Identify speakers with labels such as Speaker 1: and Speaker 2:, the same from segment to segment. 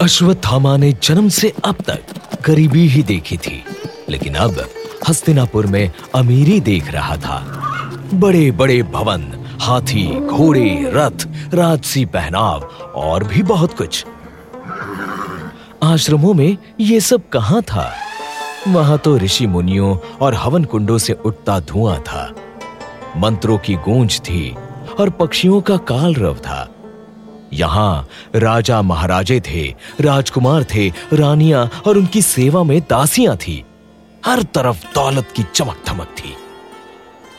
Speaker 1: अश्वत्थामा ने जन्म से अब तक गरीबी ही देखी थी, लेकिन अब हस्तिनापुर में अमीरी देख रहा था। बड़े बड़े भवन, हाथी, घोड़े, रथ, राजसी पहनाव और भी बहुत कुछ। आश्रमों में ये सब कहाँ था? वहाँ तो ऋषि मुनियों और हवन कुंडों से उठता धुआँ था। मंत्रों की गूंज थी और पक्षियों का कालरव था। यहाँ राजा महाराजे थे, राजकुमार थे, रानियाँ और उनकी सेवा में दासियाँ थी। हर तरफ़ दौलत की चमक धमक थी।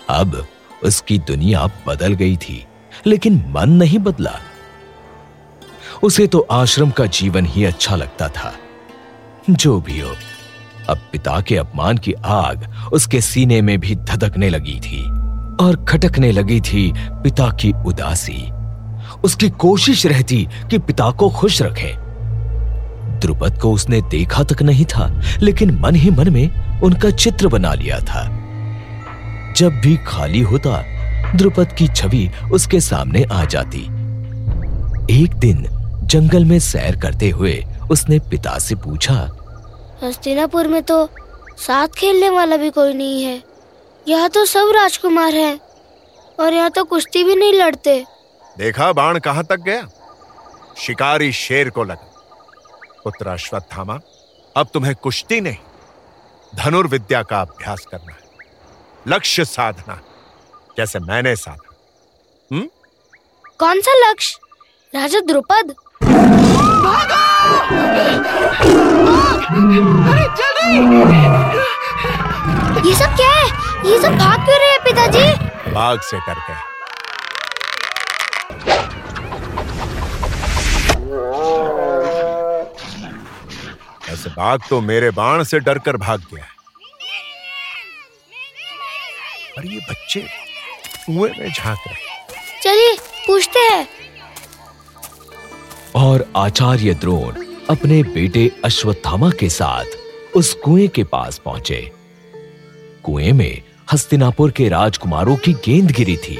Speaker 1: अब उसकी दुनिया बदल गई थी, लेकिन मन नहीं बदला। उसे तो आश्रम का जीवन ही अच्छा लगता था। जो भी हो, अब पिता के अपमान की आग उसके सीने में भी धधकने लगी थी और खटकने लगी थी पिता की उदासी। उसकी कोशिश रहती कि पिता को खुश रखे। द्रुपद को उसने देखा तक नहीं था, लेकिन मन ही मन में उनका चित्र बना लिया था। जब भी खाली होता, द्रुपद की छवि उसके सामने आ जाती। एक दिन जंगल में सैर करते हुए उसने पिता से पूछा,
Speaker 2: हस्तिनापुर में तो साथ खेलने वाला भी कोई नहीं है। यहाँ तो सब राजकुमार हैं और यहाँ तो कुश्ती भी नहीं लड़ते।
Speaker 3: देखा बाण कहाँ तक गया? शिकारी शेर को लगा। पुत्र अश्वत्थामा अब तुम्हें कुश्ती नहीं। धनुर्विद्या का अभ्यास करना है। लक्ष्य साधना जैसे मैंने साधा। हम्म?
Speaker 2: कौन सा लक्ष्य? राजा द्रुपद? ये सब क्या है? ये सब भाग क्यों रहे हैं पिताजी?
Speaker 3: बाघ से डर बाघ तो मेरे बाण से डरकर भाग गया है। और ये बच्चे कुएँ में झाँक रहे
Speaker 2: चलिए पूछते हैं।
Speaker 1: और आचार्य द्रोण अपने बेटे अश्वत्थामा के साथ उस कुएँ के पास पहुँचे। कुएँ में हस्तिनापुर के राजकुमारों की गेंद गिरी थी।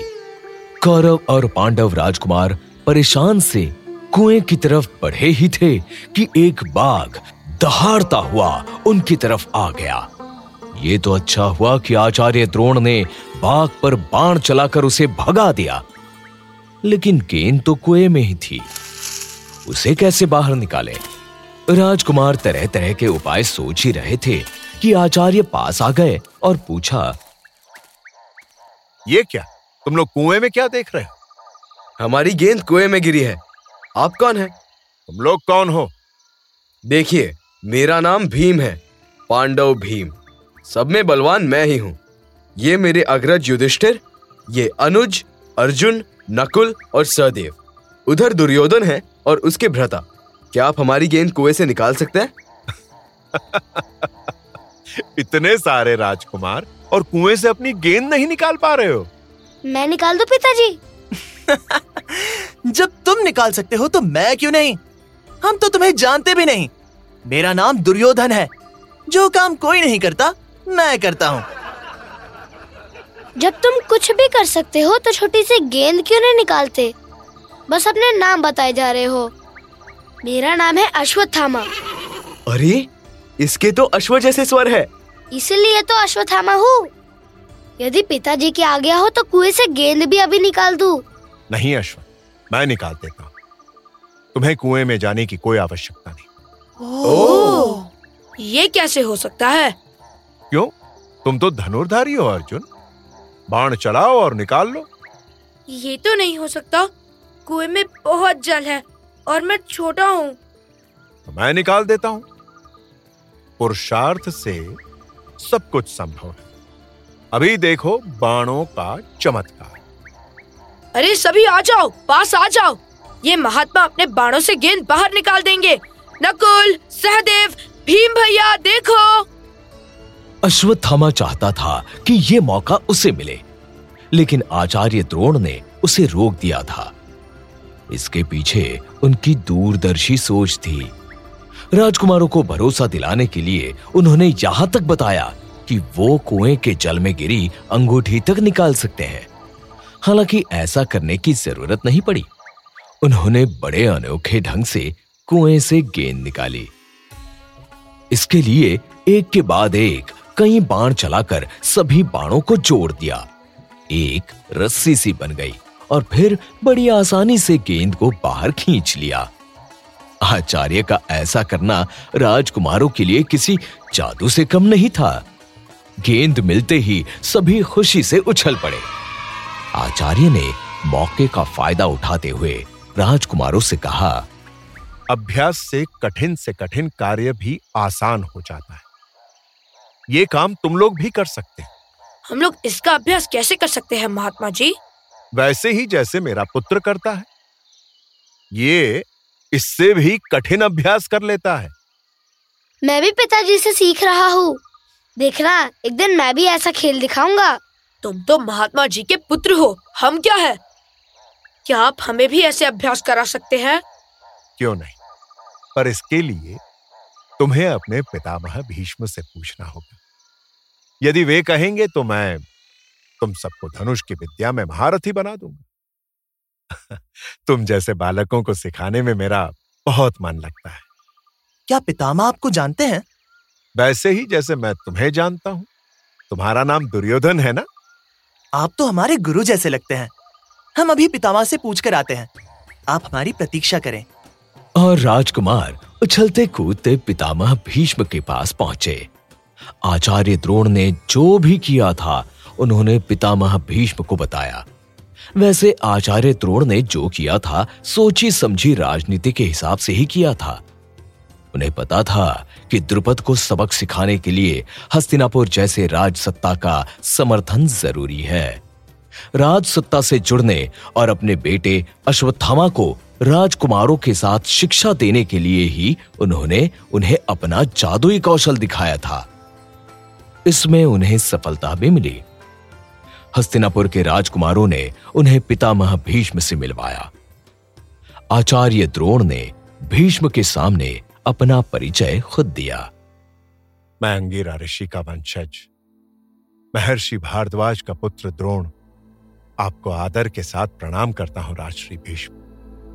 Speaker 1: कौरव और पांडव राजकुमार परेशान से कुएँ की तरफ़ बढ़े ही थे कि एक बाघ दहाड़ता हुआ उनकी तरफ़ आ गया। ये तो अच्छा हुआ कि आचार्य द्रोण ने बाघ पर बाण चलाकर उसे भगा दिया। लेकिन गेंद तो कुएँ में ही थी। उसे कैसे बाहर निकाले? राजकुमार तरह तरह के उपाय सोच ही रहे थे कि आचार्य पास आ गए और पूछा
Speaker 3: ये क्या? तुम लोग कुएँ में क्या देख रहे हो?
Speaker 4: हमारी गेंद कुएँ में गिरी है। आप कौन है?
Speaker 3: तुम लोग कौन हो?
Speaker 4: देखिए मेरा नाम भीम है पांडव भीम। सब में बलवान मैं ही हूँ। ये मेरे अग्रज युधिष्ठिर ये अनुज अर्जुन नकुल और सहदेव। उधर दुर्योधन है और उसके भ्रता। क्या आप हमारी गेंद कुएँ से निकाल सकते हैं?
Speaker 3: इतने सारे राजकुमार और कुएँ से अपनी गेंद नहीं निकाल पा रहे हो।
Speaker 2: मैं निकाल दूँ पिताजी?
Speaker 5: जब तुम निकाल सकते हो तो मैं क्यों नहीं? हम तो तुम्हें जानते भी नहीं। मेरा नाम दुर्योधन है। जो काम कोई नहीं करता मैं करता हूँ।
Speaker 2: जब तुम कुछ भी कर सकते हो तो छोटी सी गेंद क्यों नहीं निकालते? बस अपने नाम बताए जा रहे हो। मेरा नाम है अश्वत्थामा।
Speaker 4: अरे इसके तो अश्व जैसे स्वर है।
Speaker 2: इसीलिए तो अश्वत्थामा हूँ। यदि पिताजी की आ गया हो तो कुएँ से गेंद भी अभी निकाल दू।
Speaker 3: नहीं अश्व मैं निकाल देता हूँ। तुम्हें कुएँ में जाने की कोई आवश्यकता नहीं।
Speaker 6: ओह। ये कैसे हो सकता है?
Speaker 3: क्यों? तुम तो धनुर्धारी हो अर्जुन। बाण चलाओ और निकाल लो।
Speaker 6: ये तो नहीं हो सकता। कुएँ में बहुत जल है और मैं छोटा हूँ।
Speaker 3: तो मैं निकाल देता हूँ। पुरुषार्थ से सब कुछ संभव है। अभी देखो बाणों का चमत्कार।
Speaker 6: अरे सभी आ जाओ पास आ जाओ। ये महात्मा अपने बाणों से गेंद बाहर निकाल देंगे। नकुल, सहदेव, भीम भैया, देखो।
Speaker 1: अश्वत्थामा चाहता था कि ये मौका उसे मिले, लेकिन आचार्य द्रोण ने उसे रोक दिया था। इसके पीछे उनकी दूरदर्शी सोच थी। राजकुमारों को भरोसा दिलाने के लिए उन्होंने यहाँ तक बताया कि वो कुएँ के जल में गिरी अंगूठी तक निकाल सकते हैं। हालाँकि ऐसा करने की ज़रूरत नहीं पड़ी। उन्होंने बड़े अनोखे ढंग से कुएँ से गेंद निकाली। इसके लिए एक के बाद एक कई बाण चलाकर सभी बाणों को जोड़ दिया। एक रस्सी सी बन गई और फिर बड़ी आसानी से गेंद को बाहर खींच लिया। आचार्य का ऐसा करना राजकुमारों के लिए किसी जादू से कम नहीं था। गेंद मिलते ही सभी खुशी से उछल पड़े। आचार्य ने मौके का फ़ायदा उठाते हुए राजकुमारों से कहा
Speaker 3: अभ्यास से कठिन से कठिन कार्य भी आसान हो जाता है। ये काम तुम लोग भी कर सकते हैं।
Speaker 6: हम लोग इसका अभ्यास कैसे कर सकते हैं महात्मा जी?
Speaker 3: वैसे ही जैसे मेरा पुत्र करता है। ये इससे भी कठिन अभ्यास कर लेता है।
Speaker 2: मैं भी पिताजी से सीख रहा हूँ। देखना एक दिन मैं भी ऐसा खेल दिखाऊँगा।
Speaker 6: तुम तो महात्मा जी के पुत्र हो। हम क्या है? क्या आप हमें भी ऐसे अभ्यास करा सकते हैं?
Speaker 3: क्यों नहीं? पर इसके लिए तुम्हें अपने पितामह भीष्म से पूछना होगा। यदि वे कहेंगे तो मैं तुम सबको धनुष की विद्या में महारथी बना दूँगा। तुम जैसे बालकों को सिखाने में मेरा बहुत मन लगता है।
Speaker 5: क्या पितामह आपको जानते हैं?
Speaker 3: वैसे ही जैसे मैं तुम्हें जानता हूँ। तुम्हारा नाम दुर्योधन है ना?
Speaker 5: आप तो हमारे गुरु जैसे लगते हैं। हम अभी पितामह से पूछ कर आते हैं। आप हमारी प्रतीक्षा करें।
Speaker 1: और राजकुमार उछलते कूदते पितामह भीष्म के पास पहुँचे। आचार्य द्रोण ने जो भी किया था, उन्होंने पितामह भीष्म को बताया। वैसे आचार्य द्रोण ने जो किया था, सोची समझी राजनीति के हिसाब से ही किया था। उन्हें पता था कि द्रुपद को सबक सिखाने के लिए हस्तिनापुर जैसे राज सत्ता का समर्थन ज़रूरी है। राज सत्ता से जुड़ने और अपने बेटे अश्वत्थामा को राजकुमारों के साथ शिक्षा देने के लिए ही उन्होंने उन्हें अपना जादुई कौशल दिखाया था। इसमें उन्हें सफलता भी मिली। हस्तिनापुर के राजकुमारों ने उन्हें पितामह भीष्म से मिलवाया। आचार्य द्रोण ने भीष्म के सामने अपना परिचय खुद दिया।
Speaker 3: मैं अंगिरा ऋषि का वंशज। महर्षि भारद्वाज का पुत्र द्रोण। आपको आदर के साथ प्रणाम करता हूँ राजश्री भीष्म।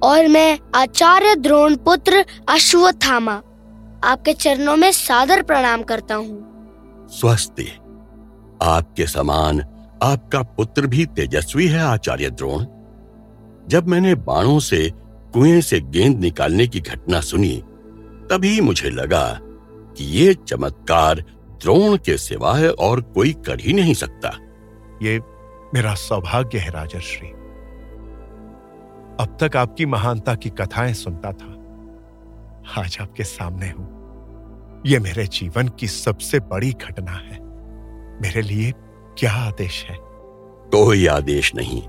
Speaker 2: और मैं आचार्य द्रोण पुत्र अश्वत्थामा आपके चरणों में सादर प्रणाम करता हूँ।
Speaker 7: स्वस्ति। आपके समान आपका पुत्र भी तेजस्वी है आचार्य द्रोण। जब मैंने बाणों से कुएँ से गेंद निकालने की घटना सुनी तभी मुझे लगा कि ये चमत्कार द्रोण के सिवाय और कोई कर ही नहीं सकता।
Speaker 3: ये मेरा सौभाग्य है राजश्री अब तक आपकी महानता की कथाएँ सुनता था। आज आपके सामने हूँ। यह मेरे जीवन की सबसे बड़ी घटना है। मेरे लिए क्या आदेश है?
Speaker 7: कोई आदेश नहीं।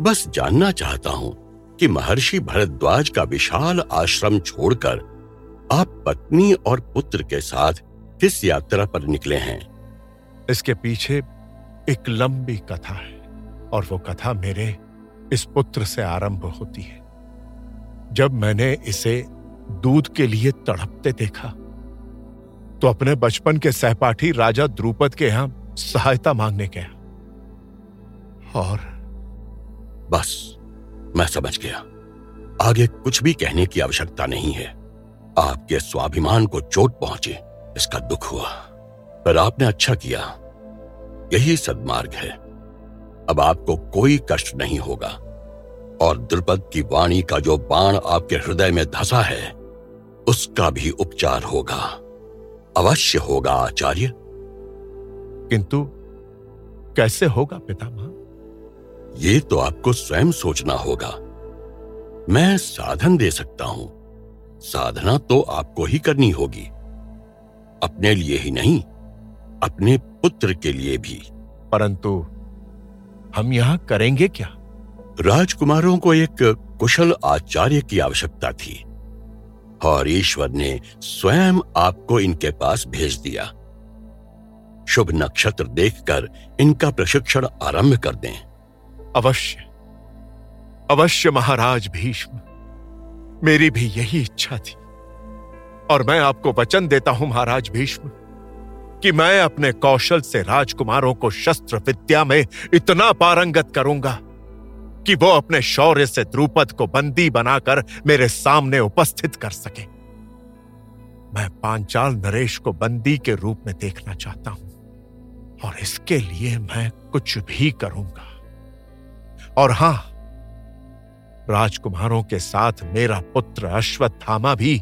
Speaker 7: बस जानना चाहता हूँ कि महर्षि भरद्वाज का विशाल आश्रम छोड़कर आप पत्नी और पुत्र के साथ किस यात्रा पर निकले हैं?
Speaker 3: इसके पीछे एक लंबी कथा है और वो कथा मेरे इस पुत्र से आरंभ होती है। जब मैंने इसे दूध के लिए तड़पते देखा तो अपने बचपन के सहपाठी राजा द्रुपद के यहाँ सहायता मांगने गया। और
Speaker 7: बस, मैं समझ गया। आगे कुछ भी कहने की आवश्यकता नहीं है। आपके स्वाभिमान को चोट पहुँचे, इसका दुख हुआ। पर आपने अच्छा किया। यही सदमार्ग है। अब आपको कोई कष्ट नहीं होगा। और द्रुपद की वाणी का जो बाण आपके हृदय में धसा है उसका भी उपचार होगा। अवश्य होगा आचार्य।
Speaker 3: किंतु कैसे होगा पितामह?
Speaker 7: ये तो आपको स्वयं सोचना होगा। मैं साधन दे सकता हूँ। साधना तो आपको ही करनी होगी। अपने लिए ही नहीं अपने पुत्र के लिए भी।
Speaker 3: परंतु हम यहाँ करेंगे क्या?
Speaker 7: राजकुमारों को एक कुशल आचार्य की आवश्यकता थी और ईश्वर ने स्वयं आपको इनके पास भेज दिया। शुभ नक्षत्र देखकर इनका प्रशिक्षण आरंभ कर दें।
Speaker 3: अवश्य। अवश्य महाराज भीष्म मेरी भी यही इच्छा थी और मैं आपको वचन देता हूँ महाराज भीष्म। कि मैं अपने कौशल से राजकुमारों को शस्त्र विद्या में इतना पारंगत करूँगा कि वो अपने शौर्य से द्रुपद को बंदी बनाकर मेरे सामने उपस्थित कर सके। मैं पांचाल नरेश को बंदी के रूप में देखना चाहता हूँ और इसके लिए मैं कुछ भी करूँगा। और हाँ, राजकुमारों के साथ मेरा पुत्र अश्वत्थामा भी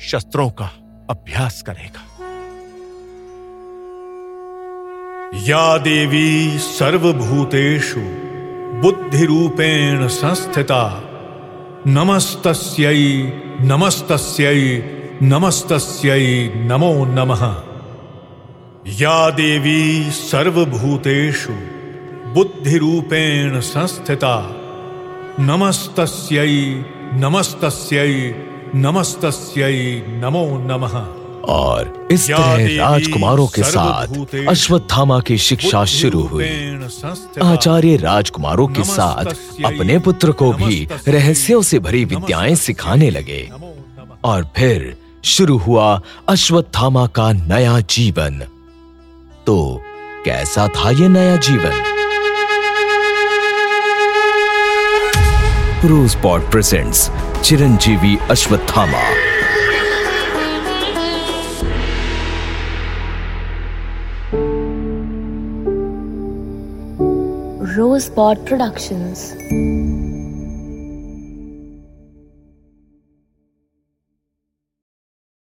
Speaker 3: शस्त्रों का अभ्यास करेगा।
Speaker 8: या देवी सर्वभूतेषु बुद्धिरूपेण संस्थिता। नमस्तस्यै नमस्तस्यै नमस्तस्यै नमो नमः। या देवी सर्वभूतेषु बुद्धिरूपेण संस्थिता। नमस्तस्यै नमस्तस्यै नमस्तस्यै नमो नमः।
Speaker 1: और इस तरह राजकुमारों के साथ अश्वत्थामा की शिक्षा शुरू हुई। आचार्य राजकुमारों के साथ अपने पुत्र को भी रहस्यों से भरी विद्याएँ सिखाने लगे। और फिर शुरू हुआ अश्वत्थामा का नया जीवन। तो कैसा था ये नया जीवन? प्रोस्पॉट presents Chiranjeevi Ashwatthama.
Speaker 9: Sport Productions.